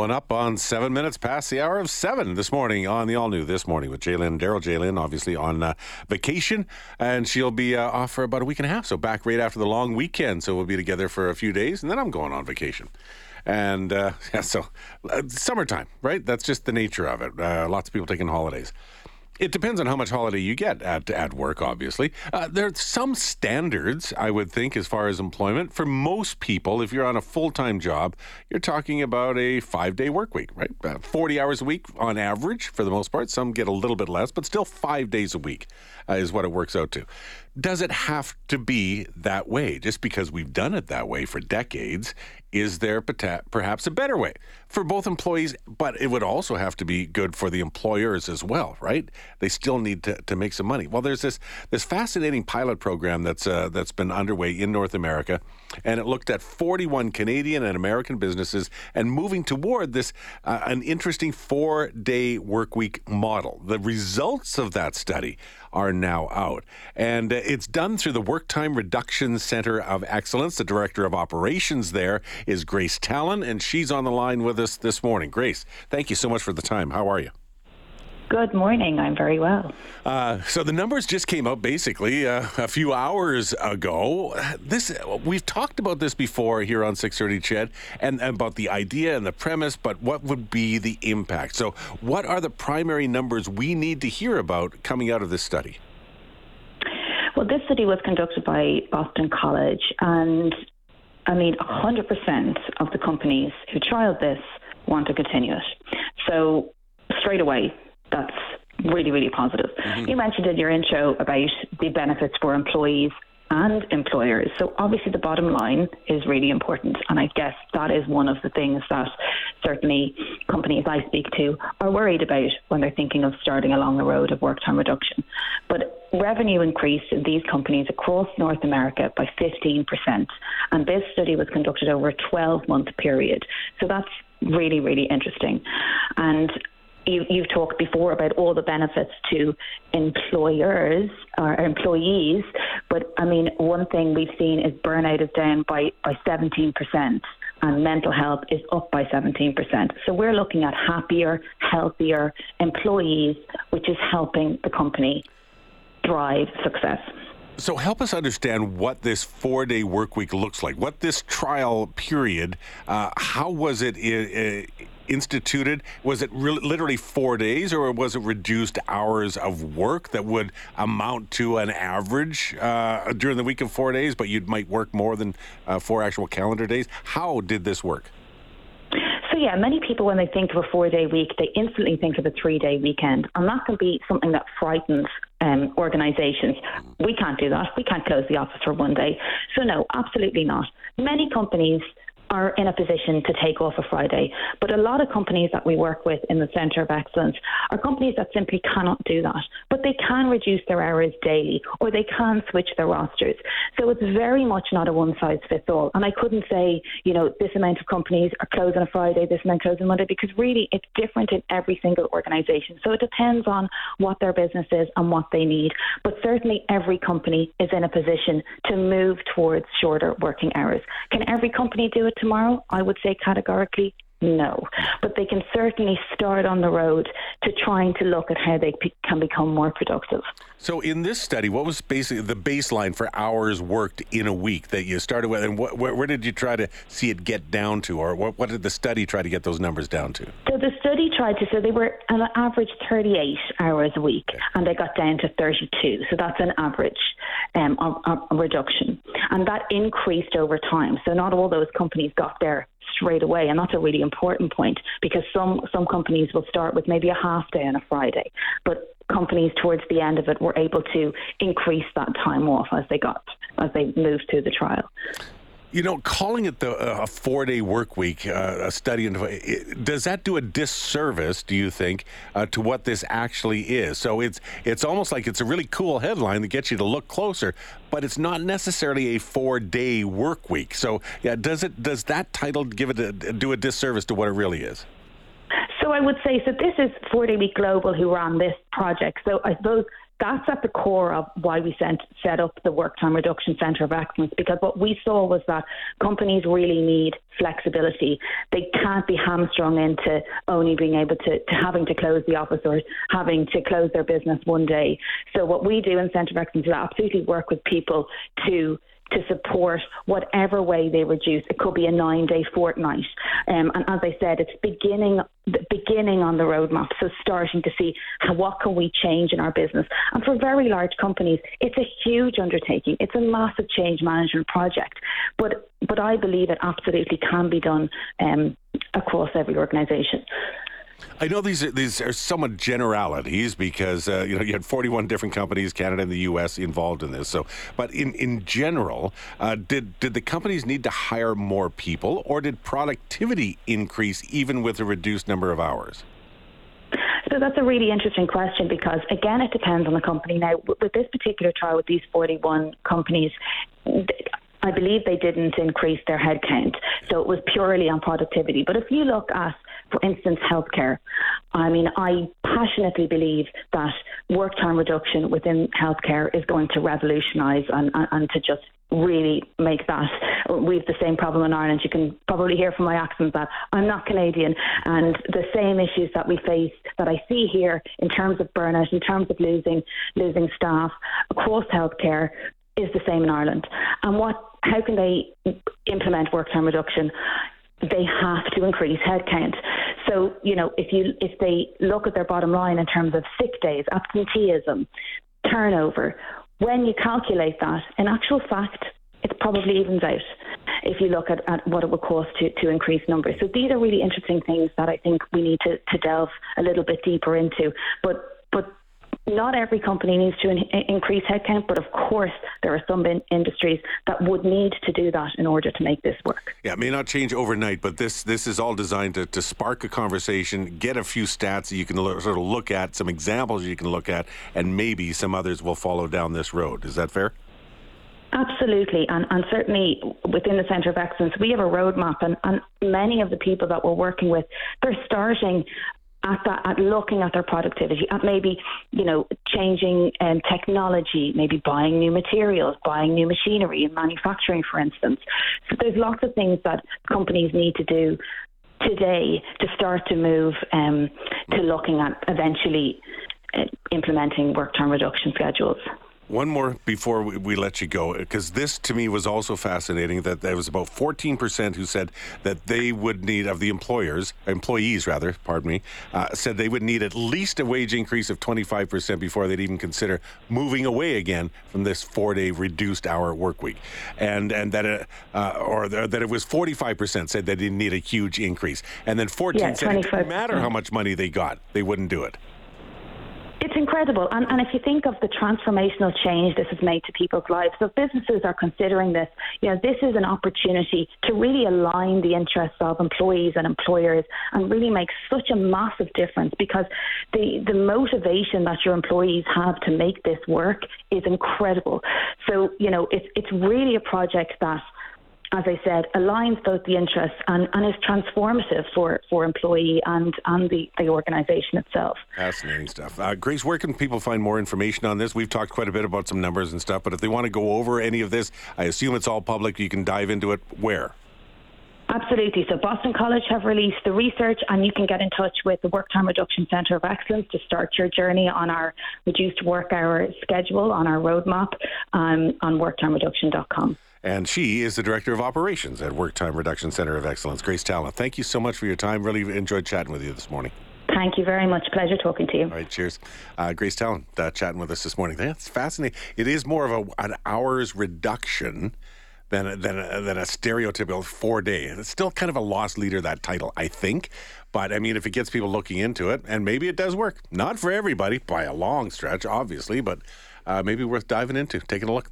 Up on seven minutes past the hour of seven this morning on the all new This Morning with Jalen, Daryl Jalen, obviously on uh, vacation, and she'll be uh, off for about a week and a half. So back right after the long weekend. So we'll be together for a few days, and then I'm going on vacation. And uh, yeah, so uh, summertime, right? That's just the nature of it. Uh, lots of people taking holidays. It depends on how much holiday you get at, at work, obviously. Uh, there are some standards, I would think, as far as employment. For most people, if you're on a full time job, you're talking about a five day work week, right? Uh, 40 hours a week on average, for the most part. Some get a little bit less, but still five days a week uh, is what it works out to. Does it have to be that way? Just because we've done it that way for decades, is there perhaps a better way for both employees? But it would also have to be good for the employers as well, right? They still need to, to make some money. Well, there's this this fascinating pilot program that's uh, that's been underway in North America, and it looked at 41 Canadian and American businesses and moving toward this uh, an interesting four day work week model. The results of that study are now out, and uh, it's done through the Work Time Reduction Center of Excellence. The director of operations there is Grace Tallon, and she's on the line with us this morning. Grace, thank you so much for the time. How are you? Good morning. I'm very well. Uh, so the numbers just came out basically uh, a few hours ago. This we've talked about this before here on 630 CHED and, and about the idea and the premise, but what would be the impact? So, what are the primary numbers we need to hear about coming out of this study? Well, this study was conducted by Boston College, and I mean, 100% of the companies who trialed this want to continue it. So, straight away, that's really, really positive. Mm-hmm. You mentioned in your intro about the benefits for employees and employers. So obviously the bottom line is really important. And I guess that is one of the things that certainly companies I speak to are worried about when they're thinking of starting along the road of work time reduction. But revenue increased in these companies across North America by 15%. And this study was conducted over a 12 month period. So that's really, really interesting. And you, you've talked before about all the benefits to employers or employees, but I mean, one thing we've seen is burnout is down by, by 17% and mental health is up by 17%. So we're looking at happier, healthier employees, which is helping the company drive success. So help us understand what this four-day work week looks like. What this trial period, uh, how was it I- I instituted? Was it re- literally four days, or was it reduced hours of work that would amount to an average uh, during the week of four days, but you might work more than uh, four actual calendar days? How did this work? So yeah, many people when they think of a four-day week, they instantly think of a three-day weekend, and that can be something that frightens um, organisations. We can't do that. We can't close the office for one day. So no, absolutely not. Many companies are in a position to take off a Friday. But a lot of companies that we work with in the Centre of Excellence are companies that simply cannot do that. But they can reduce their hours daily or they can switch their rosters. So it's very much not a one size fits all. And I couldn't say, you know, this amount of companies are closing a Friday, this amount closing Monday, because really it's different in every single organization. So it depends on what their business is and what they need. But certainly every company is in a position to move towards shorter working hours. Can every company do it tomorrow? I would say categorically no. But they can certainly start on the road to trying to look at how they p- can become more productive. So, in this study, what was basically the baseline for hours worked in a week that you started with, and what, where, did you try to see it get down to, or what, what, did the study try to get those numbers down to? So, the study tried to, so they were an average 38 hours a week, okay. and they got down to 32. So, that's an average um, a reduction. And that increased over time. So, not all those companies got there straight away. And that's a really important point because some, some companies will start with maybe a half day on a Friday, but companies towards the end of it were able to increase that time off as they got as they moved through the trial. You know, calling it the uh, a four day work week, uh, a study, it, does that do a disservice? Do you think uh, to what this actually is? So it's it's almost like it's a really cool headline that gets you to look closer, but it's not necessarily a four day work week. So yeah, does it does that title give it a, do a disservice to what it really is? So I would say so. This is 4 Day Week Global who ran this project. So I suppose that's at the core of why we sent, set up the Work Time Reduction Centre of Excellence because what we saw was that companies really need flexibility. They can't be hamstrung into only being able to, to having to close the office or having to close their business one day. So what we do in Centre of Excellence is absolutely work with people to to support whatever way they reduce. It could be a nine day fortnight. Um, and as I said, it's beginning beginning on the roadmap. So starting to see how, what can we change in our business. And for very large companies, it's a huge undertaking. It's a massive change management project. But but I believe it absolutely can be done um, across every organisation. I know these are, these are somewhat generalities because uh, you know you had 41 different companies, Canada and the U.S. involved in this. So, but in in general, uh, did did the companies need to hire more people, or did productivity increase even with a reduced number of hours? So that's a really interesting question because again, it depends on the company. Now, with this particular trial, with these 41 companies. I believe they didn't increase their headcount, so it was purely on productivity. But if you look at for instance, healthcare. I mean, I passionately believe that work time reduction within healthcare is going to revolutionise and, and, and to just really make that. We have the same problem in Ireland. You can probably hear from my accent that I'm not Canadian, and the same issues that we face that I see here in terms of burnout, in terms of losing losing staff across healthcare, is the same in Ireland. And what? How can they implement work time reduction? they have to increase headcount. So, you know, if you if they look at their bottom line in terms of sick days, absenteeism, turnover, when you calculate that, in actual fact, it probably evens out if you look at, at what it would cost to, to increase numbers. So these are really interesting things that I think we need to, to delve a little bit deeper into. But but not every company needs to in- increase headcount, but of course, there are some in- industries that would need to do that in order to make this work. Yeah, it may not change overnight, but this this is all designed to, to spark a conversation, get a few stats that you can lo- sort of look at, some examples you can look at, and maybe some others will follow down this road. Is that fair? Absolutely, and, and certainly within the Centre of Excellence, we have a roadmap, and, and many of the people that we're working with, they're starting at that, at looking at their productivity, at maybe you know changing um, technology, maybe buying new materials, buying new machinery in manufacturing, for instance. So there's lots of things that companies need to do today to start to move um, to looking at eventually uh, implementing work time reduction schedules. One more before we, we let you go, because this to me was also fascinating. That there was about 14% who said that they would need, of the employers, employees rather, pardon me, uh, said they would need at least a wage increase of 25% before they'd even consider moving away again from this four-day reduced hour work week, and and that it, uh, or the, that it was 45% said they didn't need a huge increase, and then 14 yeah, said it didn't matter how much money they got, they wouldn't do it. It's incredible. And, and if you think of the transformational change this has made to people's lives, so businesses are considering this, you know, this is an opportunity to really align the interests of employees and employers and really make such a massive difference because the, the motivation that your employees have to make this work is incredible. So, you know, it's, it's really a project that as I said, aligns both the interests and, and is transformative for, for employee and, and the, the organisation itself. Fascinating stuff. Uh, Grace, where can people find more information on this? We've talked quite a bit about some numbers and stuff, but if they want to go over any of this, I assume it's all public. You can dive into it where? Absolutely. So Boston College have released the research, and you can get in touch with the Work Time Reduction Centre of Excellence to start your journey on our reduced work hour schedule, on our roadmap um, on worktimereduction.com. And she is the Director of Operations at Work Time Reduction Center of Excellence. Grace Tallon, thank you so much for your time. Really enjoyed chatting with you this morning. Thank you very much. Pleasure talking to you. All right, cheers. Uh, Grace Tallon uh, chatting with us this morning. That's fascinating. It is more of a, an hours reduction than, than, a, than a stereotypical four day. It's still kind of a lost leader, that title, I think. But I mean, if it gets people looking into it, and maybe it does work. Not for everybody by a long stretch, obviously, but uh, maybe worth diving into, taking a look.